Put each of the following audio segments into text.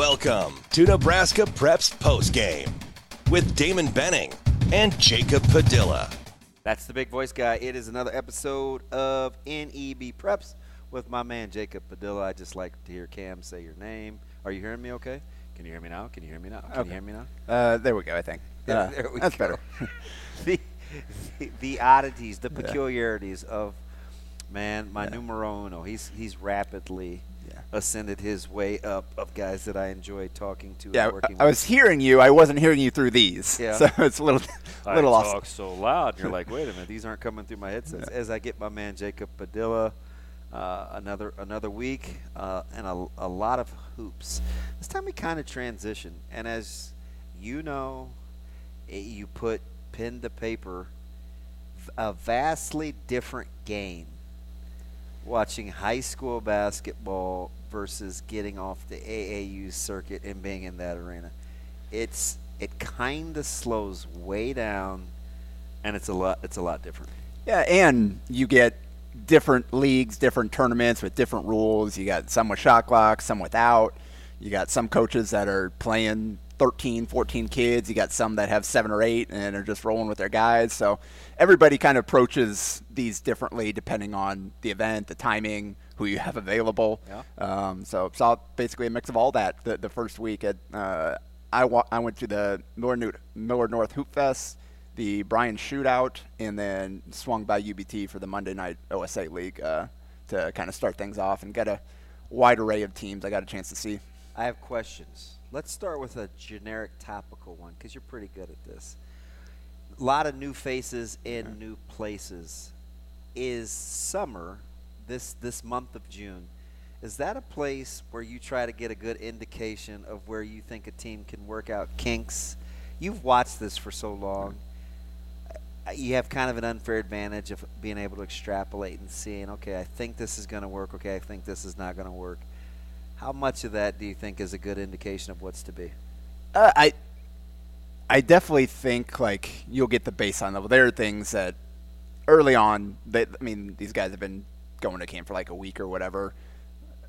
Welcome to Nebraska Preps Postgame with Damon Benning and Jacob Padilla. That's the big voice guy. It is another episode of NEB Preps with my man Jacob Padilla. I just like to hear Cam say your name. Are you hearing me okay? Can you hear me now? Can you hear me now? Can Okay. you hear me now? Uh, there we go. I think Yeah, Uh, there we that's go. better. the, the, the oddities, the peculiarities of man, my numero uno. He's he's rapidly Yeah. Ascended his way up of guys that I enjoy talking to Yeah, and working I, I was hearing you. I wasn't hearing you through these. Yeah. So it's a little, I little talk off. so loud. You're like, wait a minute, these aren't coming through my headsets. As I get my man Jacob Padilla, uh, another another week, uh, and a, a lot of hoops. This time we kind of transition, and as you know, eh, you put pen to paper, A vastly different game. Watching high school basketball versus getting off the AAU circuit and being in that arena it's it kind of slows way down, and it's a lot it's a lot different. Yeah, and you get different leagues, different tournaments with different rules. You got some with shot clocks, some without. You got some coaches that are playing 13, 14 kids. You got some that have seven or eight and are just rolling with their guys. So everybody kind of approaches these differently depending on the event, the timing, who you have available. Yeah. Um, so all basically a mix of all that. The, the first week at uh, I, wa- I went to the Miller, New- Millard North Hoop Fest, the Bryan Shootout, and then swung by UBT for the Monday Night OSA League uh, to kind of start things off and get a wide array of teams I got a chance to see. I have questions. Let's start with a generic topical one because you're pretty good at this. A lot of new faces in new places. Is summer this this month of June? Is that a place where you try to get a good indication of where you think a team can work out kinks? You've watched this for so long. Uh, You have kind of an unfair advantage of being able to extrapolate and seeing, okay, I think this is going to work. Okay, I think this is not going to work. How much of that do you think is a good indication of what's to be? Uh, I I definitely think like you'll get the baseline level. There are things that early on that I mean these guys have been going to camp for like a week or whatever.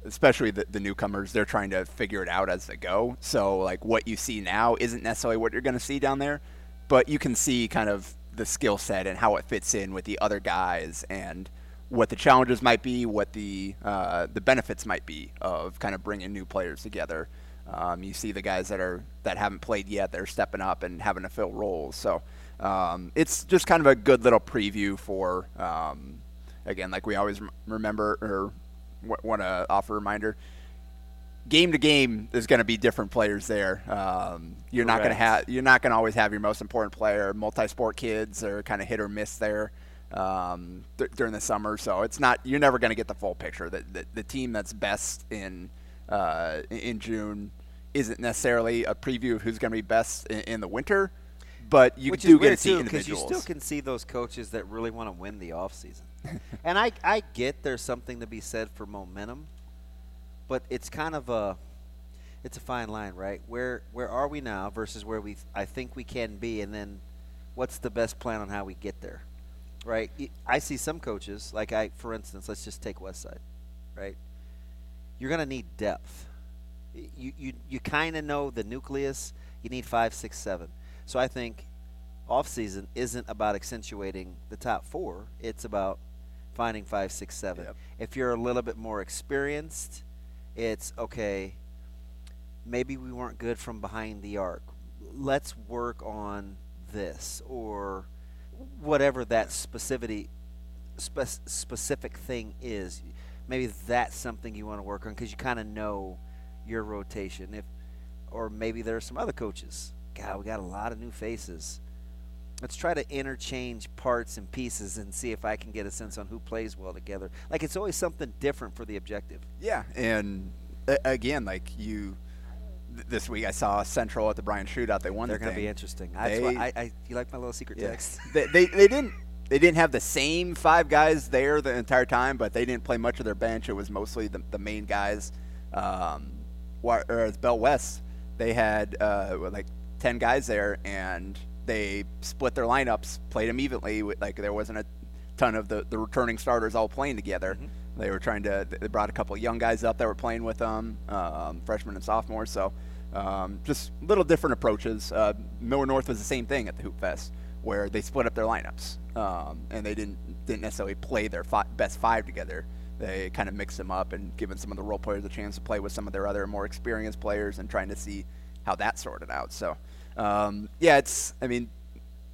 Especially the, the newcomers, they're trying to figure it out as they go. So like what you see now isn't necessarily what you're going to see down there, but you can see kind of the skill set and how it fits in with the other guys and what the challenges might be, what the uh, the benefits might be of kind of bringing new players together. Um, you see the guys that are that haven't played yet; they're stepping up and having to fill roles. So um, it's just kind of a good little preview for, um, again, like we always rem- remember or want to offer a reminder. Game to game, there's going to be different players there. Um, you're not going to have you're not going to always have your most important player. Multi-sport kids are kind of hit or miss there um, dur- during the summer, so it's not you're never going to get the full picture. The, the, the team that's best in uh, in- June isn't necessarily a preview of who's going to be best in, in the winter, but you Which do get to see too, because you still can see those coaches that really want to win the offseason. and I, I get there's something to be said for momentum, but it's kind of a it's a fine line, right? Where where are we now versus where we I think we can be, and then what's the best plan on how we get there, right? I see some coaches like I, for instance, let's just take Westside, right? You're gonna need depth. You you you kind of know the nucleus. You need five, six, seven. So I think offseason isn't about accentuating the top four. It's about finding five, six, seven. Yep. If you're a little bit more experienced, it's okay. maybe we weren't good from behind the arc. Let's work on this or whatever that specific spe- specific thing is. Maybe that's something you want to work on because you kind of know your rotation. If or maybe there are some other coaches. God, we got a lot of new faces. Let's try to interchange parts and pieces and see if I can get a sense on who plays well together. Like it's always something different for the objective. Yeah, and uh, again, like you, th- this week I saw Central at the Bryan Shootout. They won. They're the going to be interesting. That's They- why I, I, you like my little secret Yeah. text? they, they they didn't they didn't have the same five guys there the entire time, but they didn't play much of their bench. It was mostly the, the main guys. Um, wh- whereas Bell West, they had uh, like ten guys there, and they split their lineups, played them evenly. Like there wasn't a ton of the, the returning starters all playing together. They were trying to. They brought a couple of young guys up that were playing with them, um, freshmen and sophomores. So um, just little different approaches. Uh, Millard North was the same thing at the Hoop Fest, where they split up their lineups um, and they didn't didn't necessarily play their fi- best five together. They kind of mixed them up and given some of the role players a chance to play with some of their other more experienced players and trying to see how that sorted out. So um, yeah, it's I mean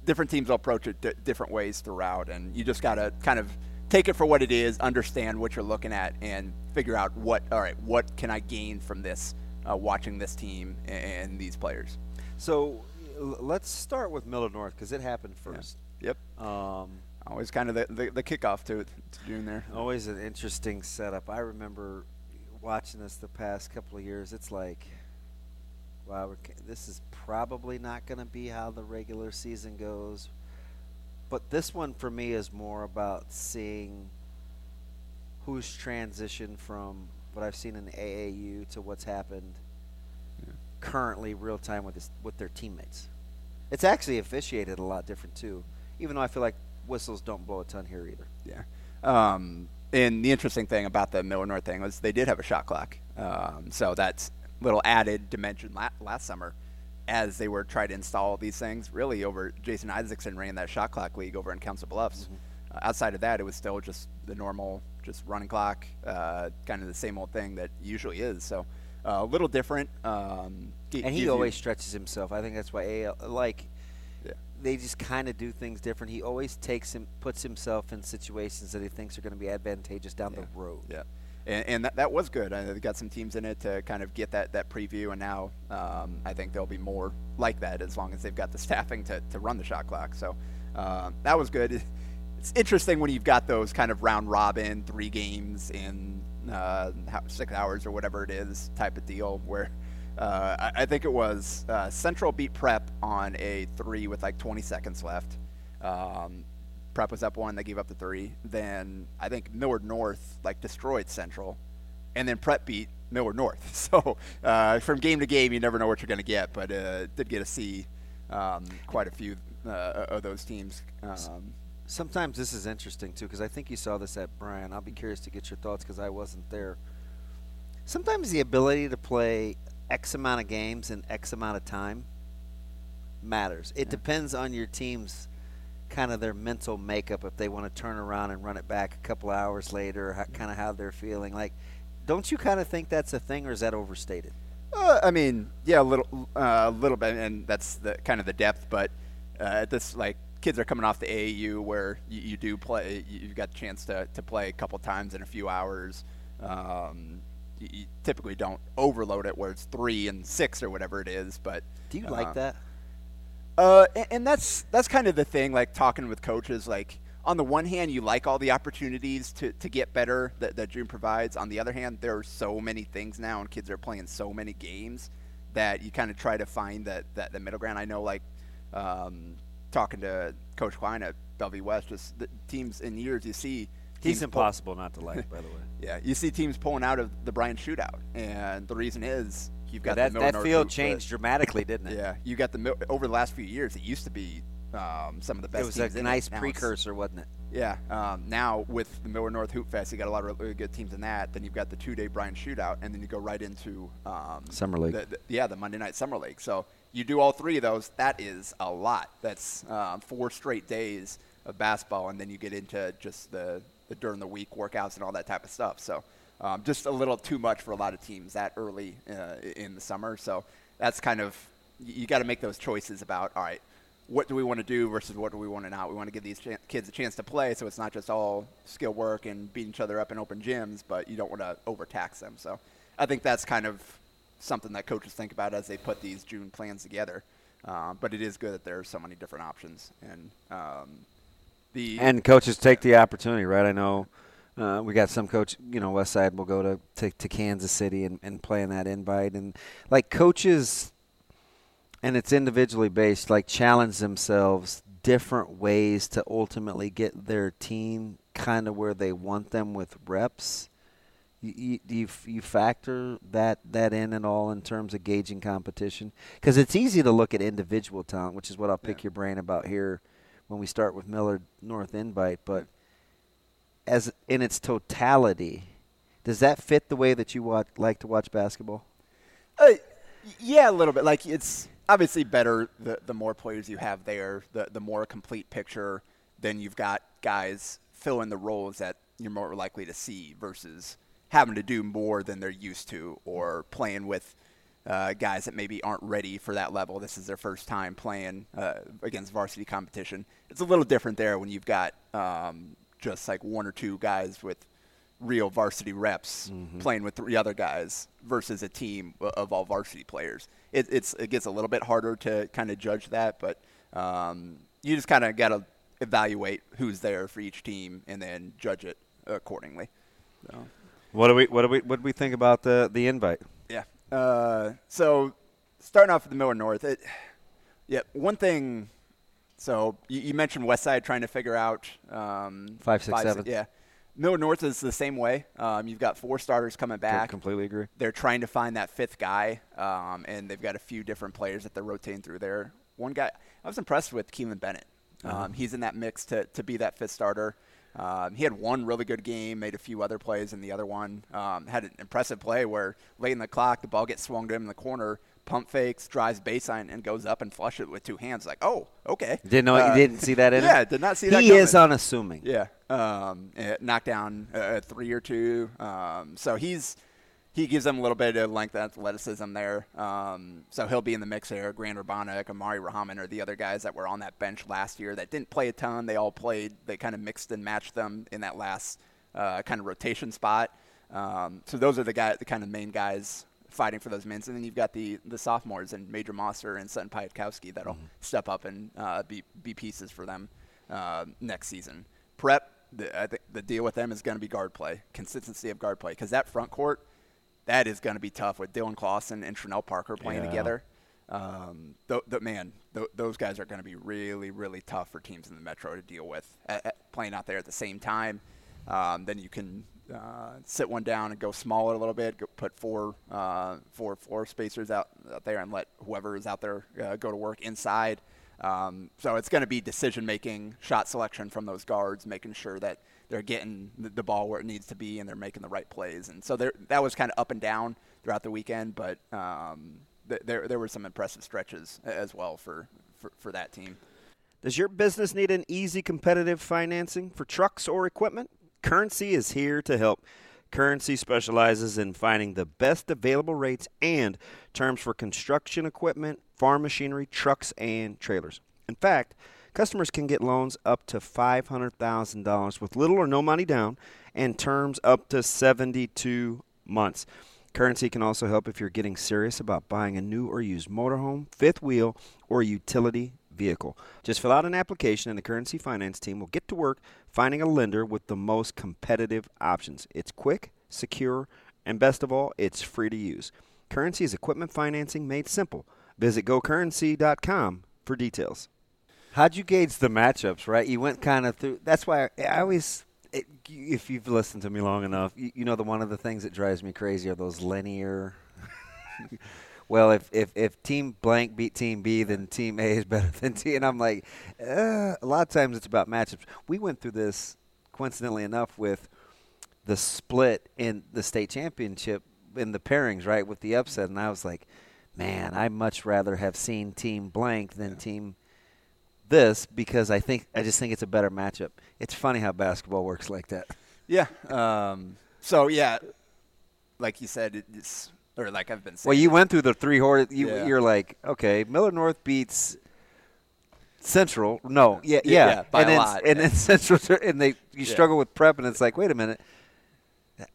different teams will approach it d- different ways throughout, and you just got to kind of take it for what it is, understand what you're looking at, and figure out what all right, what can I gain from this, uh, watching this team and, and these players. So let's start with Millard North because it happened first. Yep, Um, always kind of the, the, the kickoff to, it, to June there. always an interesting setup. I remember watching this the past couple of years. It's like, wow, this is probably not going to be how the regular season goes. But this one for me is more about seeing who's transitioned from what I've seen in the AAU to what's happened currently, real time with his, with their teammates. It's actually officiated a lot different too, even though I feel like whistles don't blow a ton here either. Yeah. Um, and the interesting thing about the Millard North thing was they did have a shot clock. Um, so that's little added dimension la- last summer as they were trying to install these things. Really, over Jason Isaacson ran that shot clock league over in Council Bluffs. Uh, outside of that, it was still just the normal, just running clock, uh, kind of the same old thing that usually is. So uh, a little different. Um, gi- and he always stretches himself. I think that's why AL like Yeah. they just kind of do things different. He always takes him puts himself in situations that he thinks are going to be advantageous down the road. Yeah, and, and that, that was good. I they got some teams in it to kind of get that, that preview, and now um, I think there'll be more like that as long as they've got the staffing to, to run the shot clock. So um, that was good. It's interesting when you've got those kind of round robin, three games in uh, six hours or whatever it is type of deal where. Uh, I, I think it was uh, Central beat Prep on a three with like 20 seconds left. Um, Prep was up one, they gave up the three. Then I think Millard North like destroyed Central, and then Prep beat Millard North. So uh, from game to game, you never know what you're going to get, but uh, did get to see um, quite a few uh, of those teams. Um, Sometimes this is interesting too because I think you saw this at Bryan. I'll be curious to get your thoughts because I wasn't there. Sometimes the ability to play X amount of games in X amount of time matters. It depends on your team's kind of their mental makeup if they want to turn around and run it back a couple hours later, how, kind of how they're feeling. Like, don't you kind of think that's a thing, or is that overstated? Uh, I mean, yeah, a little, uh, a little bit, and that's the kind of the depth. But uh, this, like, kids are coming off the AAU where you, you do play. you- You've got a chance to, to play a couple times in a few hours. Um, you, you typically don't overload it where it's three and six or whatever it is. But Do you uh, like that? Uh, and, and that's that's kind of the thing. Like talking with coaches, like on the one hand, you like all the opportunities to, to get better that, that June provides. On the other hand, there are so many things now, and kids are playing so many games that you kind of try to find that, that the middle ground. I know, like um, talking to Coach Klein at Bellevue West, just the teams in years you see. He's teams pull- impossible not to like, by the way. yeah, you see teams pulling out of the Bryan shootout, and the reason is you've got that the that field North- changed dramatically, didn't it? yeah, you got the over the last few years. It used to be um, some of the best. It was a nice it's- precursor, wasn't it? Yeah. Um, now with the Millard North Hoop Fest, you got a lot of really good teams in that. Then you've got the two-day Bryan Shootout, and then you go right into um, Summer League. The, the- yeah, the Monday Night Summer League. So you do all three of those. That is a lot. That's um, four straight days of basketball, and then you get into just the, the during the week workouts and all that type of stuff. So Um, just a little too much for a lot of teams that early uh, in the summer. So that's kind of you got to make those choices about all right, what do we want to do versus what do we want to not. We want to give these kids a chance to play, so it's not just all skill work and beating each other up in open gyms, but you don't want to overtax them. So I think that's kind of something that coaches think about as they put these June plans together. Uh, but it is good that there are so many different options, and um, the and coaches take the opportunity, right? I know uh, we got some coach, you know, West Side will go to, to, to Kansas City and, and play in that invite, and like coaches, and it's individually based, like challenge themselves different ways to ultimately get their team kind of where they want them with reps you, you, you factor that, that in at all in terms of gauging competition? Because it's easy to look at individual talent, which is what I'll pick yeah. your brain about here when we start with Millard North Invite. But as in its totality, does that fit the way that you watch, like to watch basketball? Uh, yeah, a little bit. Like it's obviously better the the more players you have there, the the more complete picture. Then you've got guys fill in the roles that you're more likely to see versus having to do more than they're used to or playing with uh, guys that maybe aren't ready for that level. This is their first time playing uh, against varsity competition. It's a little different there when you've got um, just like one or two guys with real varsity reps mm-hmm. playing with three other guys versus a team of all varsity players. It, it's it gets a little bit harder to kind of judge that, but um, you just kind of got to evaluate who's there for each team and then judge it accordingly. So. What do we what do we what do we think about the the invite? Yeah. Uh, so starting off with the Millard North, it, yeah, one thing. So you, you mentioned Westside trying to figure out um, five, six, five, seven. Six, yeah. Millard North is the same way. Um, you've got four starters coming back. Completely agree. They're trying to find that fifth guy, um, and they've got a few different players that they're rotating through there. One guy, I was impressed with Keelan Bennett. Uh-huh. Um, he's in that mix to, to be that fifth starter. Um, he had one really good game, made a few other plays in the other one. Um, had an impressive play where late in the clock, the ball gets swung to him in the corner, pump fakes, drives baseline, and goes up and flush it with two hands. Like, oh, okay. Didn't know uh, didn't see that in yeah, did not see that. He is unassuming. Yeah, um, knocked down a three or two. Um, so he's he gives them a little bit of length and athleticism there. Um, so he'll be in the mix there. Grant Urbanek, Amari Rahman are the other guys that were on that bench last year that didn't play a ton. They all played. They kind of mixed and matched them in that last uh, kind of rotation spot. Um, so those are the guy, the kind of main guys fighting for those minutes. And then you've got the the sophomores and Major Mosser and Sutton Piatkowski that'll mm-hmm. step up and uh, be be pieces for them uh, next season. Prep. The, I think the deal with them is going to be guard play, consistency of guard play, because that front court – that is going to be tough with Dylan Clausen and Trinell Parker playing yeah. together. Um, th- th- man, th- those guys are going to be really, really tough for teams in the Metro to deal with. At, at playing out there at the same time, um, then you can uh, sit one down and go smaller a little bit. Go put four, uh, four floor spacers out, out there and let whoever is out there uh, go to work inside. Um, so it's going to be decision making, shot selection from those guards, making sure that they're getting the, the, ball where it needs to be and they're making the right plays. And so that was kind of up and down throughout the weekend, but um, th- there there were some impressive stretches as well for, for, for that team. Does your business need an easy competitive financing for trucks or equipment? Currency is here to help. Currency specializes in finding the best available rates and terms for construction equipment, farm machinery, trucks, and trailers. In fact, Customers can get loans up to $500,000 with little or no money down and terms up to 72 months. Currency can also help if you're getting serious about buying a new or used motorhome, fifth wheel, or utility vehicle. Just fill out an application and the Currency Finance team will get to work finding a lender with the most competitive options. It's quick, secure, and best of all, it's free to use. Currency is equipment financing made simple. Visit gocurrency.com for details. How'd you gauge the matchups? Right, you went kind of through. That's why I, I always, it, if you've listened to me long enough, you, you know that one of the things that drives me crazy are those linear. well, if, if if team blank beat team B, then team A is better than T. And I'm like, uh, a lot of times it's about matchups. We went through this, coincidentally enough, with the split in the state championship in the pairings, right, with the upset. And I was like, man, I'd much rather have seen team blank than team this because I think I just think it's a better matchup. It's funny how basketball works like that. Yeah. Um, so yeah, like you said, it's or like I've been saying. Well, you went through the three horse. You, Yeah. You're like, okay, Millard North beats Central. No, yeah, Yeah, yeah, by and a then lot, and yeah. then Central, and they you struggle with prep, and it's like, wait a minute,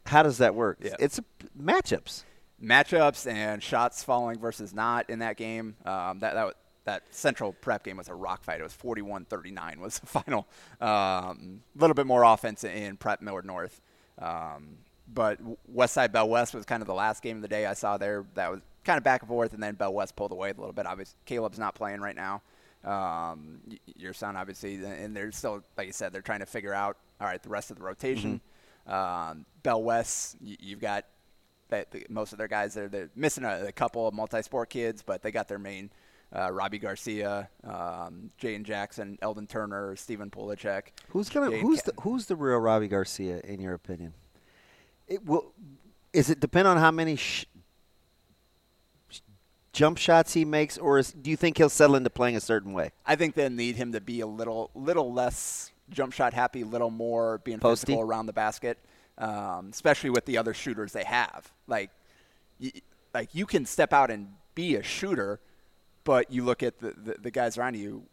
how does that work? Yeah. It's a, matchups. matchups and shots falling versus not in that game. Um, that that that Central Prep game was a rock fight. It was 41-39 was the final. A um, little bit more offense in Prep Millard North. Um, but West Side Bell West was kind of the last game of the day I saw there. That was kind of back and forth, and then Bell West pulled away a little bit. Obviously, Caleb's not playing right now. Um, your son, obviously, and they're still, like you said, they're trying to figure out all right the rest of the rotation. Um, Bell West, you've got that most of their guys there. They're missing a, a couple of multi-sport kids, but they got their main. Uh, Robbie Garcia, um, Jaden Jackson, Eldon Turner, Stephen Polacek. Who's gonna? Who's Ca- the Who's the real Robbie Garcia in your opinion? It will. Is it depend on how many sh- jump shots he makes, or is, do you think he'll settle into playing a certain way? I think they'll need him to be a little, little less jump shot happy, a little more being Posty? physical around the basket, um, especially with the other shooters they have. Like, y- like you can step out and be a shooter, but you look at the, the, the guys around you.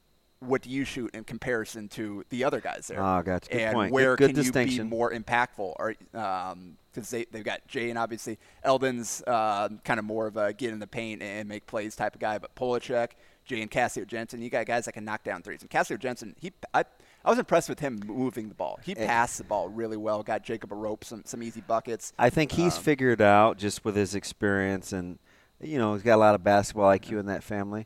What do you shoot in comparison to the other guys there? Ah, gotcha. Good and point. where Good can you be more impactful? Or because they they've got Jay and obviously Eldon's uh, kind of more of a get in the paint and make plays type of guy, but Polacek, Jay and Cassio Jensen, you got guys that can knock down threes. And Cassio Jensen, he I, I was impressed with him moving the ball. He Eh. passed the ball really well. Got Jacob a rope, some some easy buckets. I think he's Um, figured out just with his experience and you know he's got a lot of basketball IQ in that family.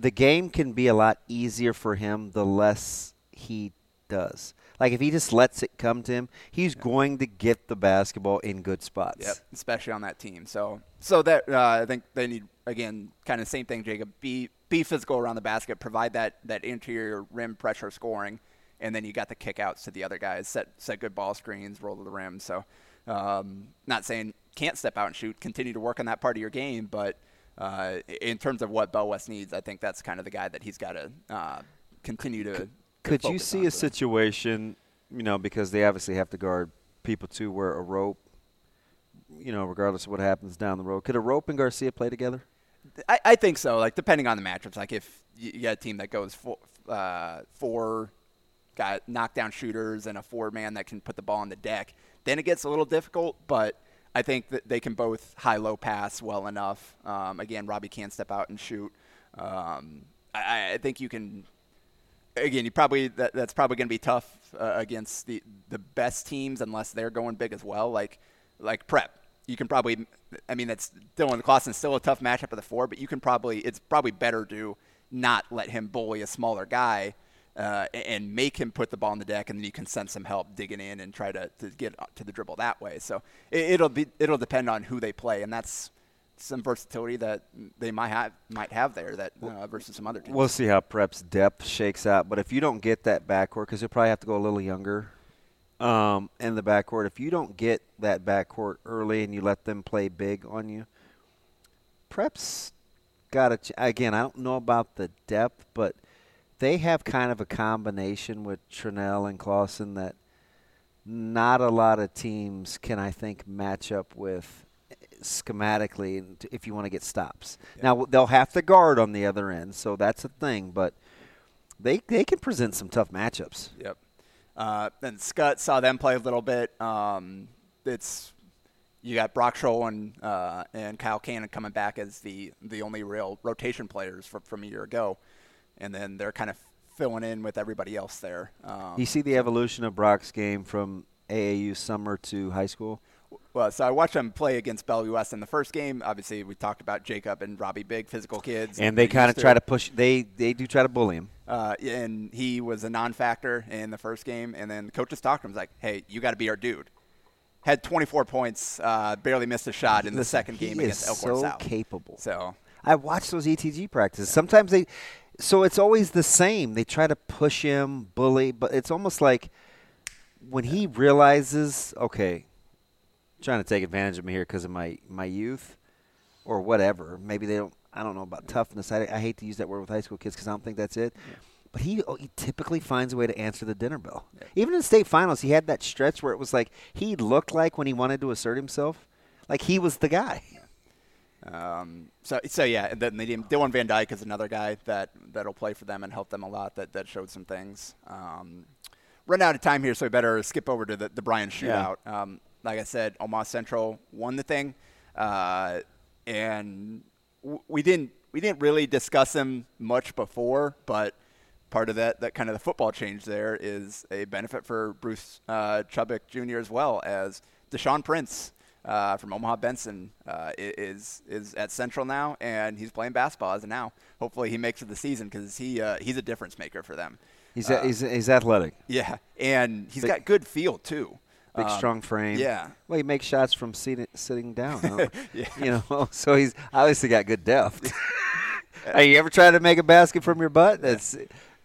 The game can be a lot easier for him the less he does. Like if he just lets it come to him, he's going to get the basketball in good spots. Yep, especially on that team. So, so that uh, I think they need again, kind of same thing, Jacob. Be be physical around the basket, provide that that interior rim pressure scoring, and then you got the kickouts to the other guys. Set set good ball screens, roll to the rim. So, um, not saying can't step out and shoot. Continue to work on that part of your game, but uh, in terms of what Bell West needs, I think that's kind of the guy that he's got to uh, continue to. to Could you see a situation, you know, because they obviously have to guard people too, where a rope, you know, regardless of what happens down the road, could a rope and Garcia play together? I, I think so. Like depending on the matchups, like if you, you got a team that goes four, uh, four got knockdown shooters and a four man that can put the ball on the deck, then it gets a little difficult. But I think that they can both high low pass well enough. Um, again, Robbie can step out and shoot. Um, I, I think you can. Again, you probably that, that's probably going to be tough uh, against the the best teams unless they're going big as well. Like like prep, you can probably. I mean, that's Dylan Clausen's still a tough matchup at the four, but you can probably. It's probably better to not let him bully a smaller guy. Uh, and make him put the ball on the deck, and then you can send some help digging in and try to, to get to the dribble that way. So it, it'll be it'll depend on who they play, and that's some versatility that they might have might have there that uh, versus some other teams. We'll see how Prep's depth shakes out. But if you don't get that backcourt, because you'll probably have to go a little younger um, in the backcourt, if you don't get that backcourt early and you let them play big on you, Prep's got a ch- again. I don't know about the depth, but they have kind of a combination with Trinell and Clausen that not a lot of teams can, I think, match up with schematically if you want to get stops. Now they'll have to guard on the other end, so that's a thing. But they they can present some tough matchups. Yep. Uh, then Scott saw them play a little bit. Um, it's you got Brock Scholl and uh, and Kyle Cannon coming back as the the only real rotation players from from a year ago, and then they're kind of filling in with everybody else there. Um, You see the evolution of Brock's game from AAU summer to high school. Well, so I watched them play against Bellevue West in the first game. Obviously, we talked about Jacob and Robbie Big, physical kids, And they They're kind of try to push. They they do try to bully him. Uh, and he was a non-factor in the first game, and then the coaches talked to him. Like, "Hey, you got to be our dude." Had 24 points, uh, barely missed a shot in the Listen, second game against Elkhorn so South. capable. So I watch those ETG practices. Sometimes they, so it's always the same. They try to push him, bully, but it's almost like when he realizes, okay, trying to take advantage of me here because of my my youth, or whatever. Maybe they don't. I don't know about toughness. I, I hate to use that word with high school kids because I don't think that's it. But he, oh, he typically finds a way to answer the dinner bell. Even in state finals, he had that stretch where it was like he looked like when he wanted to assert himself, like he was the guy. Um, so so yeah, and then the, Dylan Van Dyke is another guy that that'll play for them and help them a lot. That that showed some things. Um, run out of time here, so we better skip over to the, the Bryan shootout. Yeah. Um, like I said, Omaha Central won the thing, uh, and w- we didn't we didn't really discuss them much before, but part of that that kind of the football change there is a benefit for Bruce uh, Chubick Jr. as well as Deshaun Prince. Uh, from Omaha Benson uh, is is at Central now, and he's playing basketball as of now. Hopefully, he makes it the season because he uh, he's a difference maker for them. He's, a, uh, he's, he's athletic. Yeah, and he's Big, got good feel too. Big um, strong frame. Yeah. Well, he makes shots from seating, sitting down. Huh? yeah. You know, so he's obviously got good depth. hey, you ever tried to make a basket from your butt? That's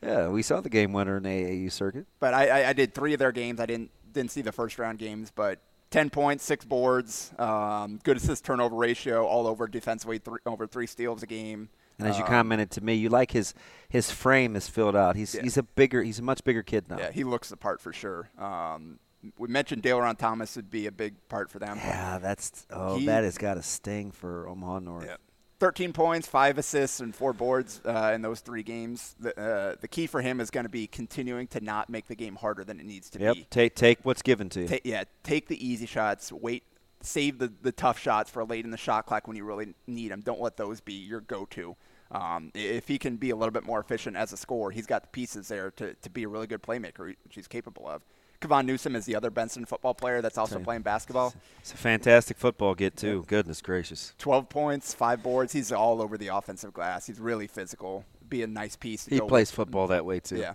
yeah. We saw the game winner in the AAU circuit. But I, I, I did three of their games. I didn't didn't see the first round games, but 10 points, six boards, um, good assist turnover ratio, all over defensively, three, over three steals a game. And as you um, commented to me, you like his his frame is filled out. He's yeah. he's a bigger, he's a much bigger kid now. Yeah, he looks the part for sure. Um, we mentioned Daleron Thomas would be a big part for them. Yeah, that's oh, he, that has got a sting for Omaha North. Yeah. 13 points, five assists, and four boards uh, in those three games. The, uh, the key for him is going to be continuing to not make the game harder than it needs to yep. be. Take take what's given to you. Ta- yeah, take the easy shots. Wait, save the, the tough shots for late in the shot clock when you really need them. Don't let those be your go-to. Um, if he can be a little bit more efficient as a scorer, he's got the pieces there to, to be a really good playmaker, which he's capable of. Kevon Newsom is the other Benson football player that's also playing basketball. It's a fantastic football get too. Yeah. Goodness gracious. Twelve points, five boards. He's all over the offensive glass. He's really physical. Be a nice piece. he plays with. football that way too. Yeah.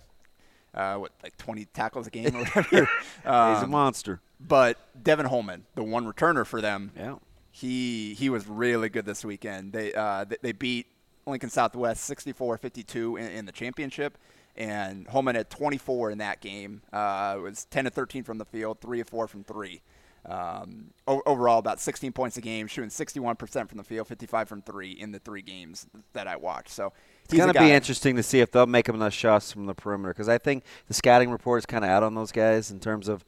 Uh, what like 20 tackles a game or whatever. um, He's a monster. But Devin Holman, the one returner for them, yeah, he he was really good this weekend. They uh, they, they beat Lincoln Southwest 64-52 in, in the championship and Holman had 24 in that game. Uh, it was 10 to 13 from the field, three of four from three. Um, o- overall, about 16 points a game, shooting 61% from the field, 55 from three in the three games that I watched. So it's going to be interesting to see if they'll make enough shots from the perimeter because I think the scouting report is kind of out on those guys in terms of,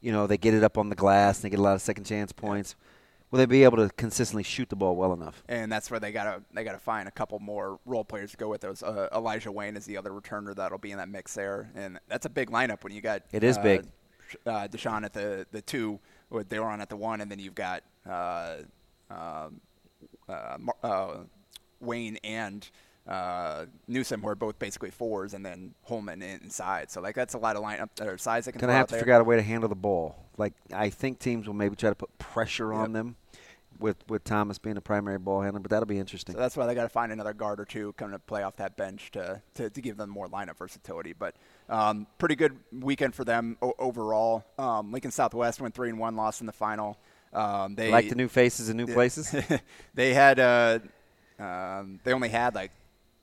you know, they get it up on the glass and they get a lot of second chance points. Yeah will they be able to consistently shoot the ball well enough? And that's where they gotta they gotta find a couple more role players to go with those. Uh, Elijah Wayne is the other returner that'll be in that mix there, and that's a big lineup when you got it is uh, big. Uh, Deshaun at the the two, with Daleron at the one, and then you've got uh, um, uh, uh, Wayne and uh, Newsom, who are both basically fours, and then Holman inside. So like that's a lot of lineup or size. That can Gonna have to there. figure out a way to handle the ball. Like I think teams will maybe try to put pressure yep. on them with with Thomas being a primary ball handler, but that'll be interesting. So that's why they got to find another guard or two coming to play off that bench to, to, to give them more lineup versatility. But um, pretty good weekend for them o- overall. Um, Lincoln Southwest went three and one, lost in the final. Um, they like the new faces and new places. they had uh, um, they only had like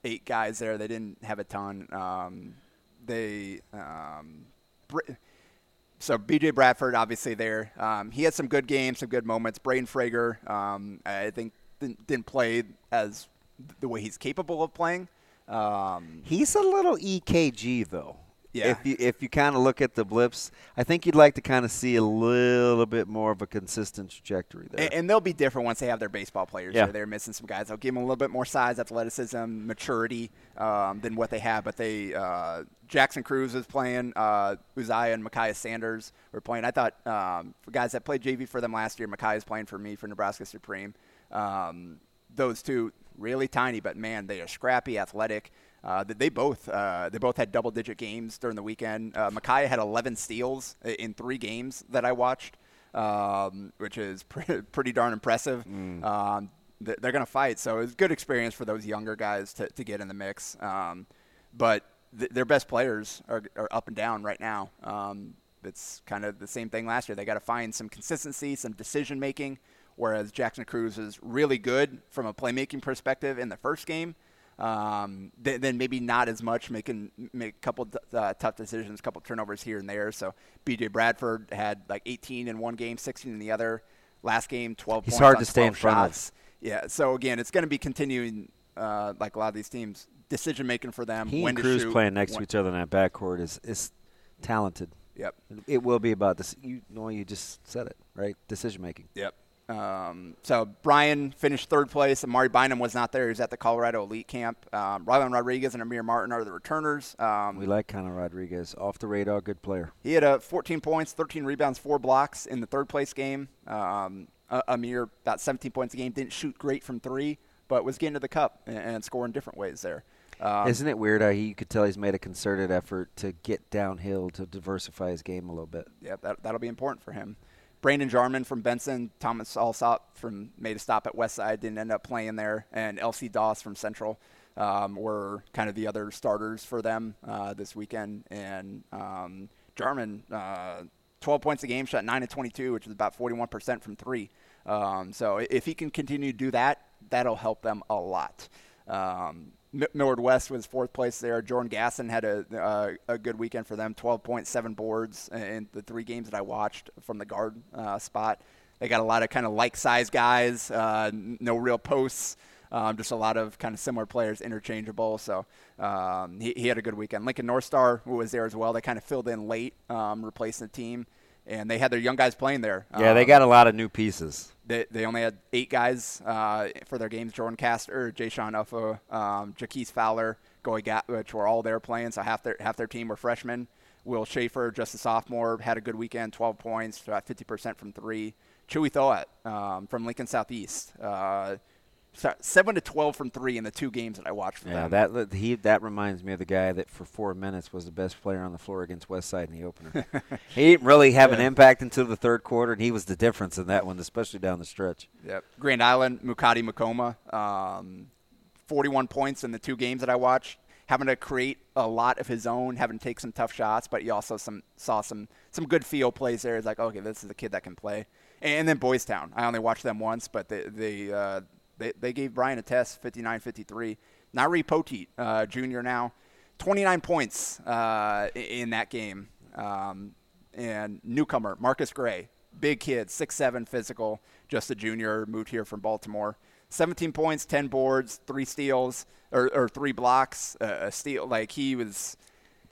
eight guys there. They didn't have a ton. Um, they um, so BJ Bradford, obviously there. Um, he had some good games, some good moments. Braden Frager, um, I think didn't, didn't, play as the way he's capable of playing. Um, he's a little EKG though. Yeah. If you if you kind of look at the blips, I think you'd like to kind of see a little bit more of a consistent trajectory there. And, and they'll be different once they have their baseball players. Yeah. They're missing some guys. They'll give them a little bit more size, athleticism, maturity um, than what they have. But they uh, Jackson Cruz is playing. Uh, Uzziah and Micaiah Sanders were playing. I thought um, for guys that played JV for them last year, Micaiah is playing for me for Nebraska Supreme. Um, those two really tiny, but man, they are scrappy, athletic. Uh, they both uh, they both had double digit games during the weekend. Uh, Micaiah had 11 steals in three games that I watched, um, which is pretty, pretty darn impressive. Mm. Um, they're going to fight, so it's a good experience for those younger guys to, to get in the mix. Um, but th- their best players are, are, up and down right now. Um, it's kind of the same thing last year. They got to find some consistency, some decision making. Whereas Jackson Cruz is really good from a playmaking perspective in the first game um, th- then maybe not as much, making make a couple uh, tough decisions, a couple turnovers here and there. So B.J. Bradford had like 18 in one game, 16 in the other. Last game, 12 He's points. hard to stay in front shots. of. Yeah. So again, it's going to be continuing uh, like a lot of these teams, decision making for them. He when and Cruz shoot, playing next to each other in that backcourt is is talented. Yep. It will be about this. You know, you just said it right. Decision making. Yep. Um, so Bryan finished third place. Amari Bynum was not there. He was at the Colorado Elite Camp. Um, Rylan Rodriguez and Amir Martin are the returners. Um, we like Connor Rodriguez. Off the radar, good player. He had a 14 points, 13 rebounds, four blocks in the third place game. Um, Amir about 17 points a game. Didn't shoot great from three, but was getting to the cup and, and scoring different ways there. Um, Isn't it weird how he, you could tell he's made a concerted effort to get downhill to diversify his game a little bit? Yeah, that, that'll be important for him. Brandon Jarman from Benson, Thomas Alsop from made a stop at Westside, didn't end up playing there, and LC Doss from Central um, were kind of the other starters for them uh, this weekend. And um, Jarman, uh, 12 points a game, shot 9 of 22, which is about 41% from three. Um, so if he can continue to do that, that'll help them a lot. Um, Millard West was fourth place there. Jordan Gasson had a, uh, a good weekend for them, 12.7 boards in the three games that I watched from the guard uh, spot. They got a lot of kind of like size guys, uh, no real posts, um, just a lot of kind of similar players, interchangeable. So um, he, he, had a good weekend. Lincoln North Star, was there as well, they kind of filled in late, um, replacing the team and they had their young guys playing there. Yeah, they got a lot of new pieces. They, they only had eight guys uh, for their games: Jordan Castor, Jay Sean Uffa, um, Jaquise Fowler, Goy Gat, which were all there playing. So half their half their team were freshmen. Will Schaefer, just a sophomore, had a good weekend, 12 points, about 50% from three. Chewy Thoat um, from Lincoln Southeast, uh, seven to twelve from three in the two games that I watched. yeah, them. that he that reminds me of the guy that for four minutes was the best player on the floor against Westside in the opener. he didn't really have yeah. an impact until the third quarter, and he was the difference in that one, especially down the stretch. Yep. Grand Island, Mukadi Makoma, um, forty-one points in the two games that I watched. Having to create a lot of his own, having to take some tough shots, but he also some saw some some good field plays there. It's like, okay, this is a kid that can play. And then Boys Town, I only watched them once, but they they uh, they, they gave Bryan a test, 59 53. Nari Poteet, uh, junior now, 29 points uh, in that game. Um, and newcomer, Marcus Gray, big kid, six seven physical, just a junior, moved here from Baltimore. 17 points, 10 boards, three steals, or, or three blocks, uh, a steal. Like he was,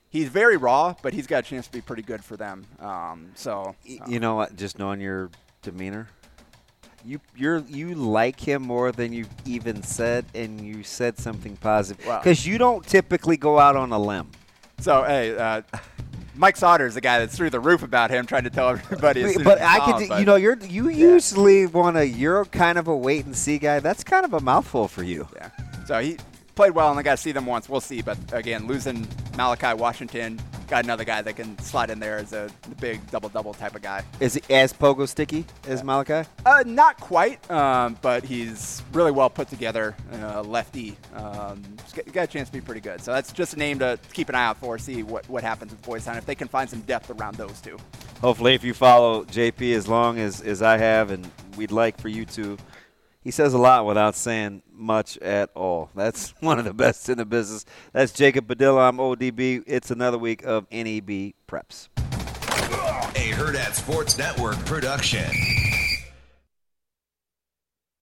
he's very raw, but he's got a chance to be pretty good for them. Um, so, you know what? Just knowing your demeanor, you you're you like him more than you even said, and you said something positive because wow. you don't typically go out on a limb. So hey. Uh, Mike Sauter is the guy that's through the roof about him, trying to tell everybody. but I could, you know, you're you yeah. usually want to. You're kind of a wait and see guy. That's kind of a mouthful for you. Yeah. So he played well, and I got to see them once. We'll see. But again, losing Malachi Washington, got another guy that can slide in there as a big double double type of guy. Is he as pogo sticky as Malachi? Uh, not quite, um, but he's really well put together. Uh, lefty, um, got a chance to be pretty good. So that's just a name to keep an eye out for. See what what happens with Boys Town if they can find some depth around those two. Hopefully, if you follow JP as long as as I have, and we'd like for you to he says a lot without saying much at all. That's one of the best in the business. That's Jacob Padilla. I'm ODB. It's another week of NEB Preps. A Hurrdat Sports Network production.